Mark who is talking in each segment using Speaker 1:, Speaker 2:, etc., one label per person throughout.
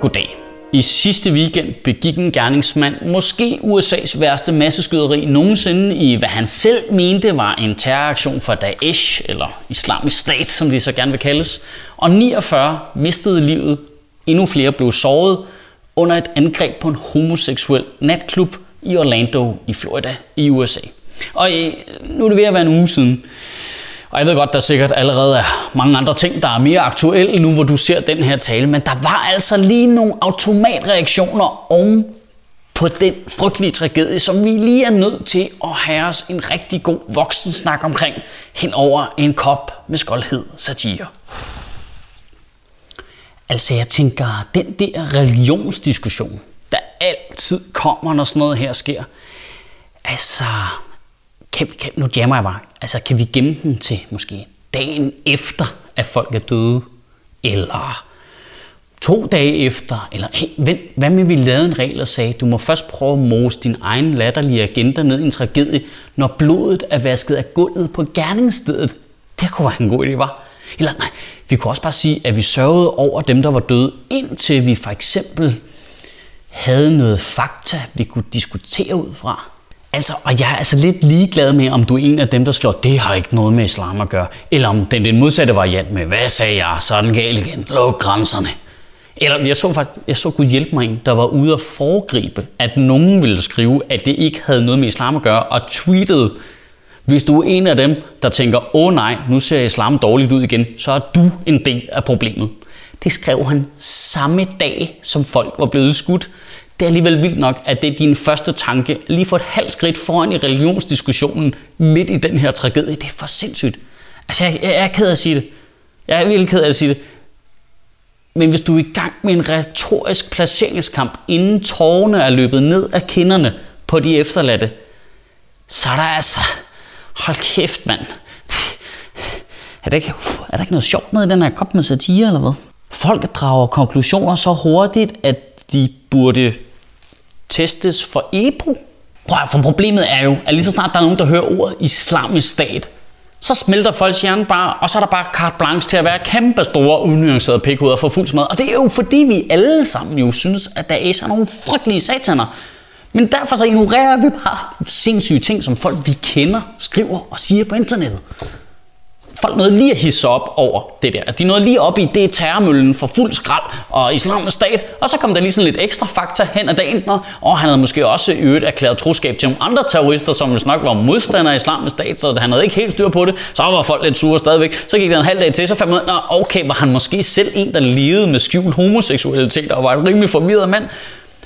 Speaker 1: Goddag. I sidste weekend begik en gerningsmand måske USA's værste masseskyderi nogensinde i hvad han selv mente var en terroraktion for Daesh, eller Islamisk Stat, som de så gerne vil kaldes. Og 49 mistede livet, endnu flere blev såret under et angreb på en homoseksuel natklub i Orlando i Florida i USA. Og øh, nu er det ved at være en uge siden. Og jeg ved godt, der sikkert allerede er mange andre ting, der er mere aktuelle nu, hvor du ser den her tale, men der var altså lige nogle automatreaktioner oven på den frygtelige tragedie, som vi lige er nødt til at have os en rigtig god voksensnak omkring hen over en kop med skoldhed satire. Altså jeg tænker, den der religionsdiskussion, der altid kommer, når sådan noget her sker, altså kan, kan, nu jammer jeg bare, altså kan vi gemme den til måske dagen efter, at folk er døde, eller to dage efter, eller hey, vent, hvad med vi lavede en regel og sagde, du må først prøve at mose din egen latterlige agenda ned i en tragedie, når blodet er vasket af gulvet på gerningsstedet. Det kunne være en god idé, var. Eller nej, vi kunne også bare sige, at vi sørgede over dem, der var døde, indtil vi for eksempel havde noget fakta, vi kunne diskutere ud fra. Altså, og jeg er altså lidt ligeglad med, om du er en af dem, der skriver, det har ikke noget med islam at gøre. Eller om den, den modsatte variant med, hvad sagde jeg, så er den gal igen, luk grænserne. Eller jeg så faktisk, jeg så kunne hjælpe mig en, der var ude at foregribe, at nogen ville skrive, at det ikke havde noget med islam at gøre, og tweetede, hvis du er en af dem, der tænker, åh nej, nu ser islam dårligt ud igen, så er du en del af problemet. Det skrev han samme dag, som folk var blevet skudt. Det er alligevel vildt nok, at det er din første tanke, lige for et halvt skridt foran i religionsdiskussionen, midt i den her tragedie. Det er for sindssygt. Altså, jeg, jeg er ked af at sige det. Jeg er virkelig ked af at sige det. Men hvis du er i gang med en retorisk placeringskamp, inden tårerne er løbet ned af kinderne på de efterladte, så er der altså... Hold kæft, mand. Er der, ikke, er der ikke noget sjovt med i den her kop med satire, eller hvad? Folk drager konklusioner så hurtigt, at de burde testes for EPO. Prøv, for problemet er jo, at lige så snart der er nogen, der hører ordet islamisk stat, så smelter folks hjerne bare, og så er der bare carte blanche til at være kæmpe store, unuancerede pikhoveder for fuld smad. Og det er jo fordi, vi alle sammen jo synes, at der er nogle frygtelige sataner. Men derfor så ignorerer vi bare sindssyge ting, som folk vi kender, skriver og siger på internettet folk nåede lige at hisse op over det der. De nåede lige op i det terrormøllen for fuld skrald og islamisk stat, og så kom der lige sådan lidt ekstra fakta hen ad dagen, og han havde måske også i øvrigt erklæret troskab til nogle andre terrorister, som jo nok var modstandere af islamisk stat, så han havde ikke helt styr på det. Så var folk lidt sure stadigvæk. Så gik der en halv dag til, så fandt man ud okay, var han måske selv en, der levede med skjult homoseksualitet og var en rimelig forvirret mand.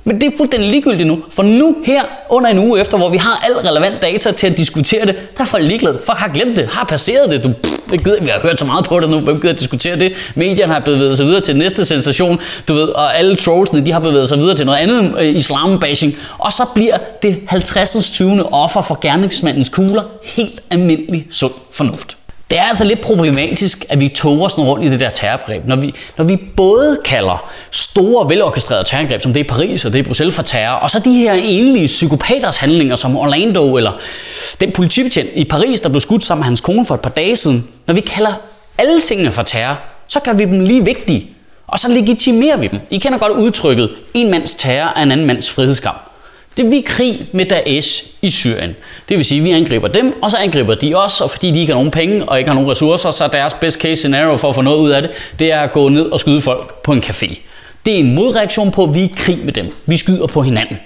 Speaker 1: Men det er fuldstændig ligegyldigt nu, for nu her, under en uge efter, hvor vi har al relevant data til at diskutere det, der er folk ligeglade. Folk har glemt det, har passeret det. Du, pff, det gider, vi har hørt så meget på det nu, hvem gider at diskutere det? Medierne har bevæget sig videre til næste sensation, du ved, og alle trollsene, de har bevæget sig videre til noget andet øh, islambashing. Og så bliver det 50. 20. offer for gerningsmandens kugler helt almindelig sund fornuft. Det er altså lidt problematisk, at vi tog os rundt i det der terrorangreb. Når vi, når vi både kalder store, velorkestrerede terrorangreb, som det er i Paris og det er i Bruxelles for terror, og så de her enlige psykopaters handlinger, som Orlando eller den politibetjent i Paris, der blev skudt sammen med hans kone for et par dage siden. Når vi kalder alle tingene for terror, så gør vi dem lige vigtige. Og så legitimerer vi dem. I kender godt udtrykket, en mands terror er en anden mands frihedskamp. Det vi krig med Daesh i Syrien. Det vil sige, at vi angriber dem, og så angriber de os, og fordi de ikke har nogen penge og ikke har nogen ressourcer, så er deres best case scenario for at få noget ud af det, det er at gå ned og skyde folk på en café. Det er en modreaktion på, at vi er i krig med dem. Vi skyder på hinanden.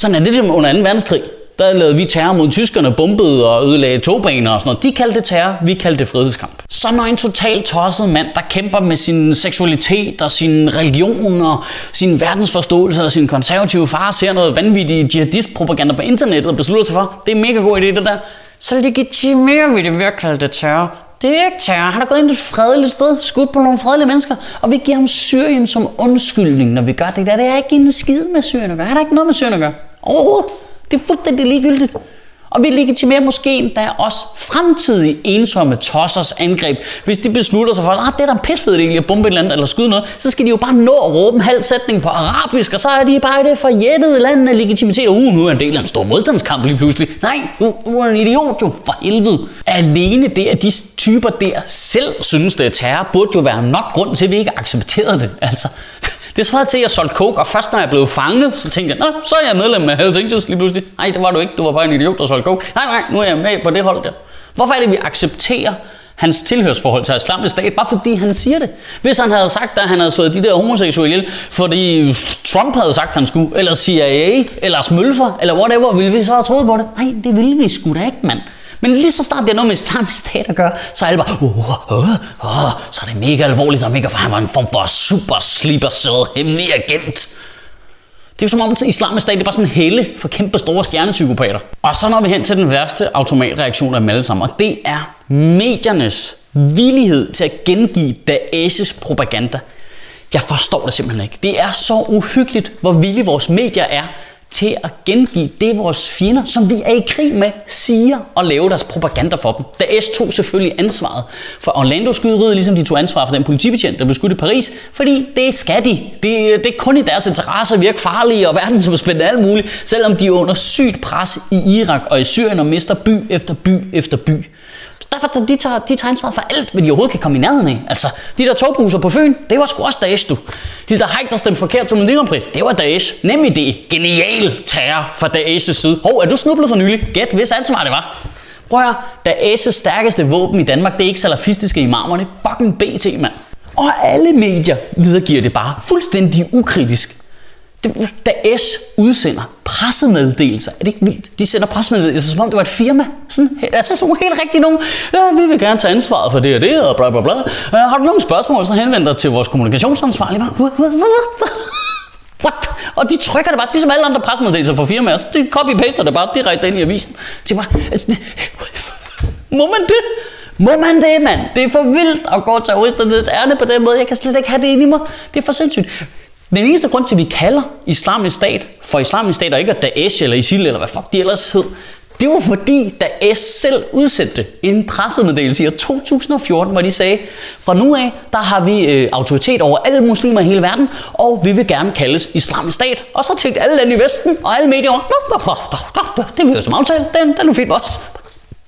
Speaker 1: Sådan er det ligesom under 2. verdenskrig der lavede vi terror mod tyskerne, bombede og ødelagde togbaner og sådan noget. De kaldte det terror, vi kaldte det frihedskamp. Så når en totalt tosset mand, der kæmper med sin seksualitet og sin religion og sin verdensforståelse og sin konservative far, ser noget vanvittigt jihadistpropaganda på internettet og beslutter sig for, det er en mega god idé det der, så legitimerer vi det ved at kalde det terror. Det er ikke terror. Han er gået ind et fredeligt sted, skudt på nogle fredelige mennesker, og vi giver ham Syrien som undskyldning, når vi gør det der. Det er ikke en skid med Syrien at gøre. Han har ikke noget med Syrien at gøre. Overhovedet. Det er fuldstændig ligegyldigt. Og vi legitimerer måske endda også fremtidige ensomme tossers angreb. Hvis de beslutter sig for, at ah, det er da en pissfed at bombe et land eller skyde noget, så skal de jo bare nå at råbe en halv sætning på arabisk, og så er de bare i det forjættede land af legitimitet. Uh, nu er en del af en stor modstandskamp lige pludselig. Nej, du, du er en idiot jo, for helvede. Alene det, at de typer der selv synes, det er terror, burde jo være nok grund til, at vi ikke accepterede det. Altså, det svarede til, at jeg solgte coke, og først når jeg blev fanget, så tænkte jeg, Nå, så er jeg medlem af Hells Angels lige pludselig. Nej, det var du ikke. Du var bare en idiot, der solgte coke. Nej, nej, nu er jeg med på det hold der. Hvorfor er det, vi accepterer hans tilhørsforhold til islamisk stat, bare fordi han siger det. Hvis han havde sagt, at han havde slået de der homoseksuelle ihjel, fordi Trump havde sagt, at han skulle, eller CIA, eller Smølfer, eller whatever, ville vi så have troet på det? Nej, det ville vi sgu da ikke, mand. Men lige så snart det er noget med islamisk stat at gøre, så er alle bare, uh, uh, uh, så er det mega alvorligt og mega for han var en form for super sleeper slipper hemmelig agent. Det er som om, at islamisk stat det er bare sådan en helle for kæmpe store stjernepsykopater. Og så når vi hen til den værste automatreaktion af dem alle sammen, og det er mediernes villighed til at gengive Daesh's propaganda. Jeg forstår det simpelthen ikke. Det er så uhyggeligt, hvor villige vores medier er til at gengive det, vores fjender, som vi er i krig med, siger og lave deres propaganda for dem. Da S tog selvfølgelig ansvaret for Orlando-skyderiet, ligesom de tog ansvar for den politibetjent, der blev skudt i Paris, fordi det skal de. Det, det er kun i deres interesse at virke farlige og verden som spændende alt muligt, selvom de er under sygt pres i Irak og i Syrien og mister by efter by efter by. Derfor de tager, de tager ansvar for alt, hvad de overhovedet kan komme i nærheden af. Altså, de der togbruser på Fyn, det var sgu også Daesh, du. De der hike, der stemte forkert til Melodi det var Daesh. Nem idé. Genial terror fra Daesh's side. Hov, er du snublet for nylig? Gæt, hvis ansvar det var. Prøv at høre, Daesh's stærkeste våben i Danmark, det er ikke salafistiske imamer, det er fucking BT, mand. Og alle medier videregiver det bare fuldstændig ukritisk da S udsender pressemeddelelser, er det ikke vildt? De sender pressemeddelelser, som om det var et firma. Sådan, altså sådan helt rigtigt nogen, ja, vi vil gerne tage ansvaret for det og det, og bla bla bla. Uh, har du nogle spørgsmål, så henvend dig til vores kommunikationsansvarlige. What? Og de trykker det bare, ligesom alle andre pressemeddelelser for firmaer, så de copy-paster det bare direkte ind i avisen. Til bare, altså, det, må man det? Må man det, mand? Det er for vildt at gå terroristernes ærne på den måde. Jeg kan slet ikke have det inde i mig. Det er for sindssygt. Den eneste grund til, at vi kalder islamisk stat for islamisk stat, og ikke at Daesh eller ISIL eller hvad fuck de ellers hed, det var fordi Daesh selv udsendte en pressemeddelelse i 2014, hvor de sagde, fra nu af, der har vi øh, autoritet over alle muslimer i hele verden, og vi vil gerne kaldes islamisk stat. Og så tænkte alle lande i Vesten og alle medier, det vil jo som aftale, den, den er fint også.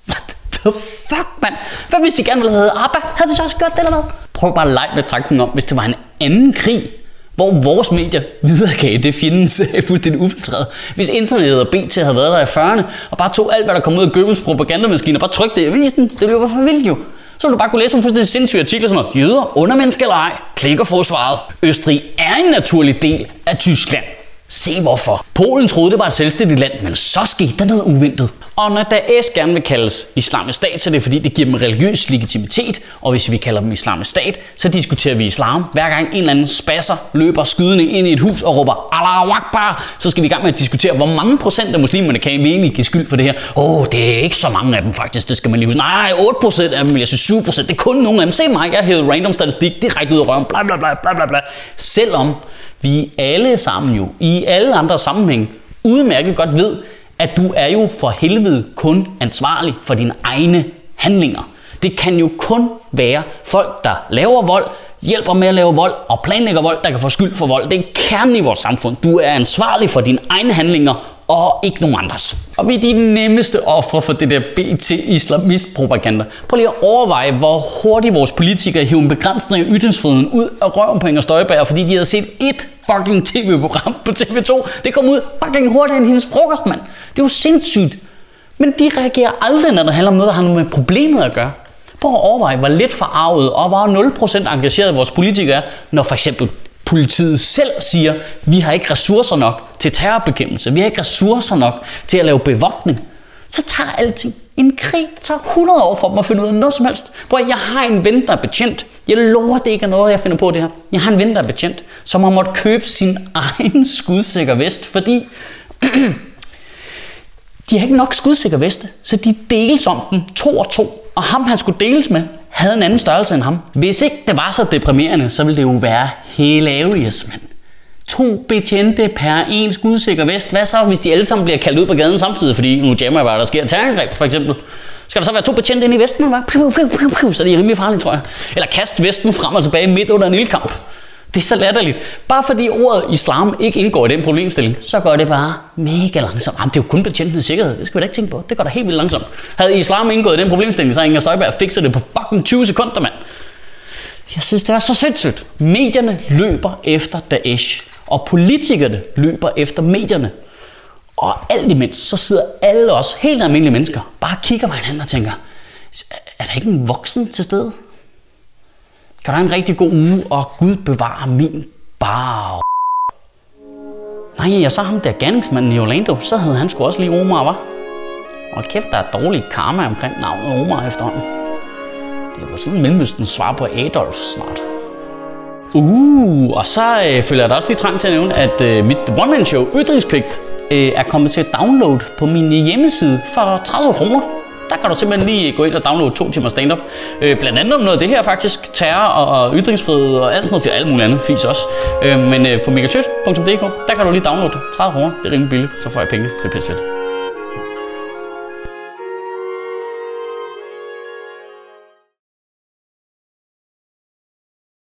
Speaker 1: What the fuck, mand? Hvad hvis de gerne ville have Abba? Havde de så også gjort det eller hvad? Prøv bare at lege med tanken om, hvis det var en anden krig, hvor vores medier videregav det fjendens fuldstændig ufiltreret. Hvis internettet og BT havde været der i 40'erne, og bare tog alt, hvad der kom ud af Goebbels propagandamaskine, og bare trykte det i avisen, det ville jo for vildt jo. Så ville du bare kunne læse om fuldstændig sindssyge artikler som Jøder, undermennesker eller ej, klik og få svaret. Østrig er en naturlig del af Tyskland. Se hvorfor. Polen troede, det var et selvstændigt land, men så skete der noget uventet. Og når Daesh gerne vil kaldes islamisk stat, så er det fordi, det giver dem religiøs legitimitet. Og hvis vi kalder dem islamisk stat, så diskuterer vi islam. Hver gang en eller anden spasser løber skydende ind i et hus og råber Allahu Akbar, så skal vi i gang med at diskutere, hvor mange procent af muslimerne kan vi egentlig give skyld for det her. Åh, oh, det er ikke så mange af dem faktisk, det skal man lige huske. Nej, 8 procent af dem, jeg synes 7 procent, det er kun nogle af dem. Se mig, jeg hedder random statistik direkte ud af røven, bla bla bla bla bla. Selvom vi alle sammen jo i alle andre sammenhæng udmærket godt ved, at du er jo for helvede kun ansvarlig for dine egne handlinger. Det kan jo kun være folk, der laver vold, hjælper med at lave vold og planlægger vold, der kan få skyld for vold. Det er kernen i vores samfund. Du er ansvarlig for dine egne handlinger og ikke nogen andres. Og vi er de nemmeste ofre for det der BT-islamist-propaganda. Prøv lige at overveje, hvor hurtigt vores politikere hiver begrænsninger af ytringsfriheden ud af røven på Inger Støjberg, fordi de havde set et fucking tv-program på TV2. Det kom ud fucking hurtigere end hendes frokost, mand. Det er jo sindssygt. Men de reagerer aldrig, når det handler om noget, der har noget med problemet at gøre. Prøv at overveje, hvor lidt forarvet og hvor 0% engageret vores politikere er, når for eksempel politiet selv siger, vi har ikke ressourcer nok til terrorbekæmpelse, vi har ikke ressourcer nok til at lave bevogtning, så tager alting en krig. Det tager 100 år for dem at finde ud af noget som helst. Hvor jeg har en ven, der er betjent. Jeg lover, det ikke er noget, jeg finder på det her. Jeg har en ven, der er betjent, som har måttet købe sin egen skudsikker vest, fordi de har ikke nok skudsikker veste, så de deles om den to og to. Og ham, han skulle deles med, havde en anden størrelse end ham. Hvis ikke det var så deprimerende, så ville det jo være hele hilarious, mand. To betjente per en skudsikker vest. Hvad så, hvis de alle sammen bliver kaldt ud på gaden samtidig, fordi nu jammer jeg bare, der sker terrorangreb, for eksempel. Skal der så være to betjente inde i vesten, eller hvad? Så det er rimelig farligt, tror jeg. Eller kast vesten frem og tilbage midt under en ildkamp. Det er så latterligt. Bare fordi ordet islam ikke indgår i den problemstilling, så går det bare mega langsomt. Jamen, det er jo kun betjentenes sikkerhed. Det skal vi da ikke tænke på. Det går da helt vildt langsomt. Havde islam indgået i den problemstilling, så Inger Støjberg fikset det på fucking 20 sekunder, mand. Jeg synes, det er så sindssygt. Medierne løber efter Daesh, og politikerne løber efter medierne. Og alt imens, så sidder alle os helt almindelige mennesker bare kigger på hinanden og tænker, er der ikke en voksen til stede? Kan du have en rigtig god uge, og Gud bevare min bar. Nej, jeg så ham der gerningsmanden i Orlando, så havde han sgu også lige Omar, var. Og kæft, der er dårlig karma omkring navnet Omar efterhånden. Det var sådan Mellemøstens svar på Adolf snart. Uh, og så øh, føler jeg da også lige trang til at nævne, at øh, mit one-man-show, Ytringspligt, øh, er kommet til at downloade på min hjemmeside for 30 kroner. Der kan du simpelthen lige gå ind og downloade to timer stand-up. Øh, blandt andet om noget af det her faktisk. Terror og, og ytringsfrihed og alt sådan noget. For alt muligt andet fis også. Øh, men øh, på megatøt.dk, der kan du lige downloade 30 kroner. Det er rimelig billigt, så får jeg penge. Det er pisse fedt.